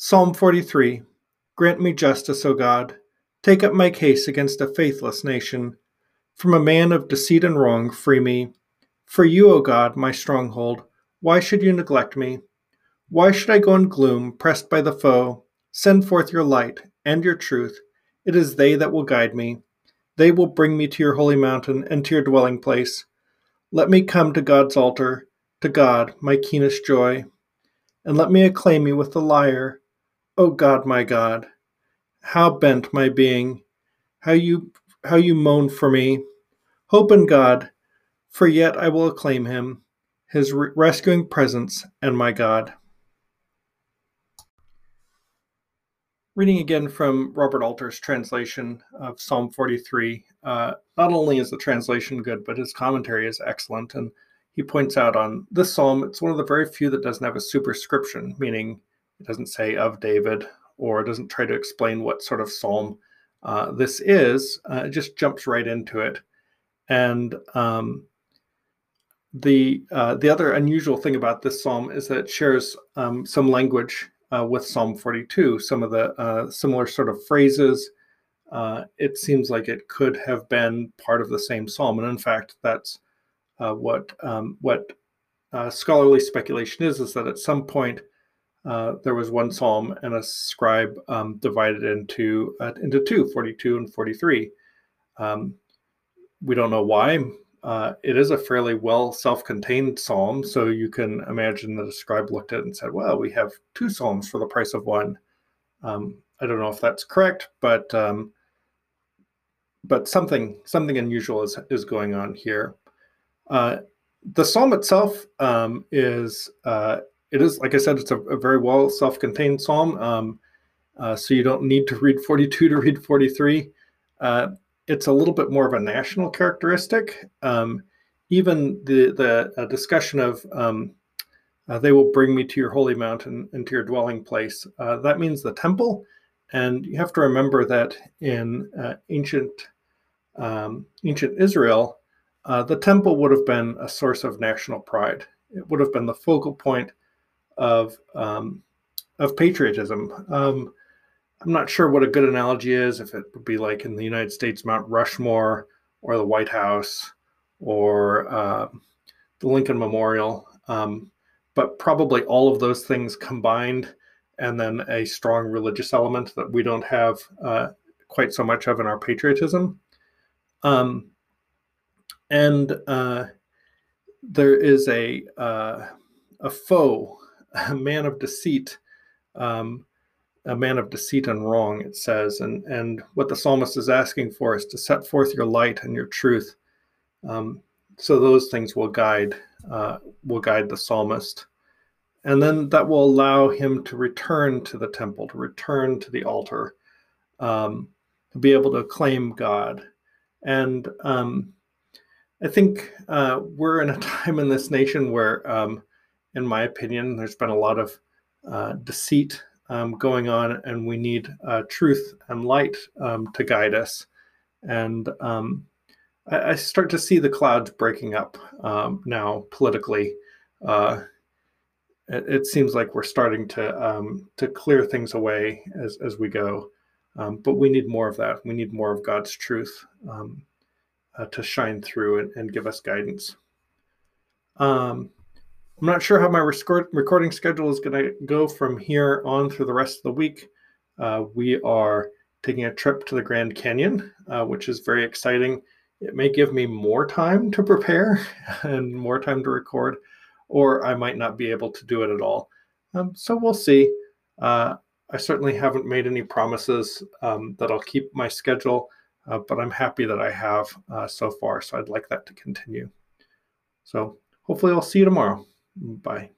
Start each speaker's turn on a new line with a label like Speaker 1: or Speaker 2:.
Speaker 1: Psalm 43 Grant me justice, O God. Take up my case against a faithless nation. From a man of deceit and wrong, free me. For you, O God, my stronghold, why should you neglect me? Why should I go in gloom, pressed by the foe? Send forth your light and your truth. It is they that will guide me. They will bring me to your holy mountain and to your dwelling place. Let me come to God's altar, to God, my keenest joy. And let me acclaim you with the lyre O God, my God, how bent my being, how you how you moan for me. Hope in God, for yet I will acclaim him, his re- rescuing presence and my God. Reading again from Robert Alter's translation of Psalm 43, uh, not only is the translation good, but his commentary is excellent. And he points out on this psalm, it's one of the very few that doesn't have a superscription, meaning it doesn't say of David or it doesn't try to explain what sort of psalm uh, this is. Uh, it just jumps right into it. And um, the uh, the other unusual thing about this psalm is that it shares um, some language uh, with Psalm 42. Some of the uh, similar sort of phrases. Uh, it seems like it could have been part of the same psalm, and in fact, that's what um, what scholarly speculation is: is that at some point uh, there was one psalm and a scribe um, divided into uh, into two 42 and 43 um, we don't know why. Uh, it is a fairly well self-contained psalm so you can imagine that a scribe looked at it and said well we have two psalms for the price of one. Um, i don't know if that's correct but um, but something something unusual is is going on here. Uh, the psalm itself um, is uh, it is like I said, it's a, a very well self-contained psalm. Um, uh, so you don't need to read 42 to read 43. Uh, it's a little bit more of a national characteristic. Um, even the the uh, discussion of um, uh, they will bring me to your holy mountain and to your dwelling place. Uh, that means the temple, and you have to remember that in uh, ancient um, ancient Israel, the temple would have been a source of national pride. It would have been the focal point of um, of patriotism. Um, I'm not sure what a good analogy is. If it would be like in the United States, Mount Rushmore, or the White House, or uh, the Lincoln Memorial, um, but probably all of those things combined, and then a strong religious element that we don't have uh, quite so much of in our patriotism. Um, and uh, there is a uh, a foe a man of deceit, um, a man of deceit and wrong, it says. And, and what the psalmist is asking for is to set forth your light and your truth. Um, so those things will guide uh, will guide the psalmist. And then that will allow him to return to the temple, to return to the altar, um, to be able to claim God. And um, I think uh, we're in a time in this nation where um, in my opinion. There's been a lot of uh, deceit um, going on, and we need uh, truth and light um, to guide us. And um, I, I, start to see the clouds breaking up um, now politically. Uh, it, it, seems like we're starting to um, to clear things away as as we go. Um, but we need more of that. We need more of God's truth uh, to shine through and, and, give us guidance. Um, I'm not sure how my recording schedule is going to go from here on through the rest of the week. Uh, we are taking a trip to the Grand Canyon, uh, which is very exciting. It may give me more time to prepare and more time to record, or I might not be able to do it at all. Um, so we'll see. Uh, I certainly haven't made any promises um, that I'll keep my schedule, uh, but I'm happy that I have uh, so far. So I'd like that to continue. So hopefully, I'll see you tomorrow. Bye.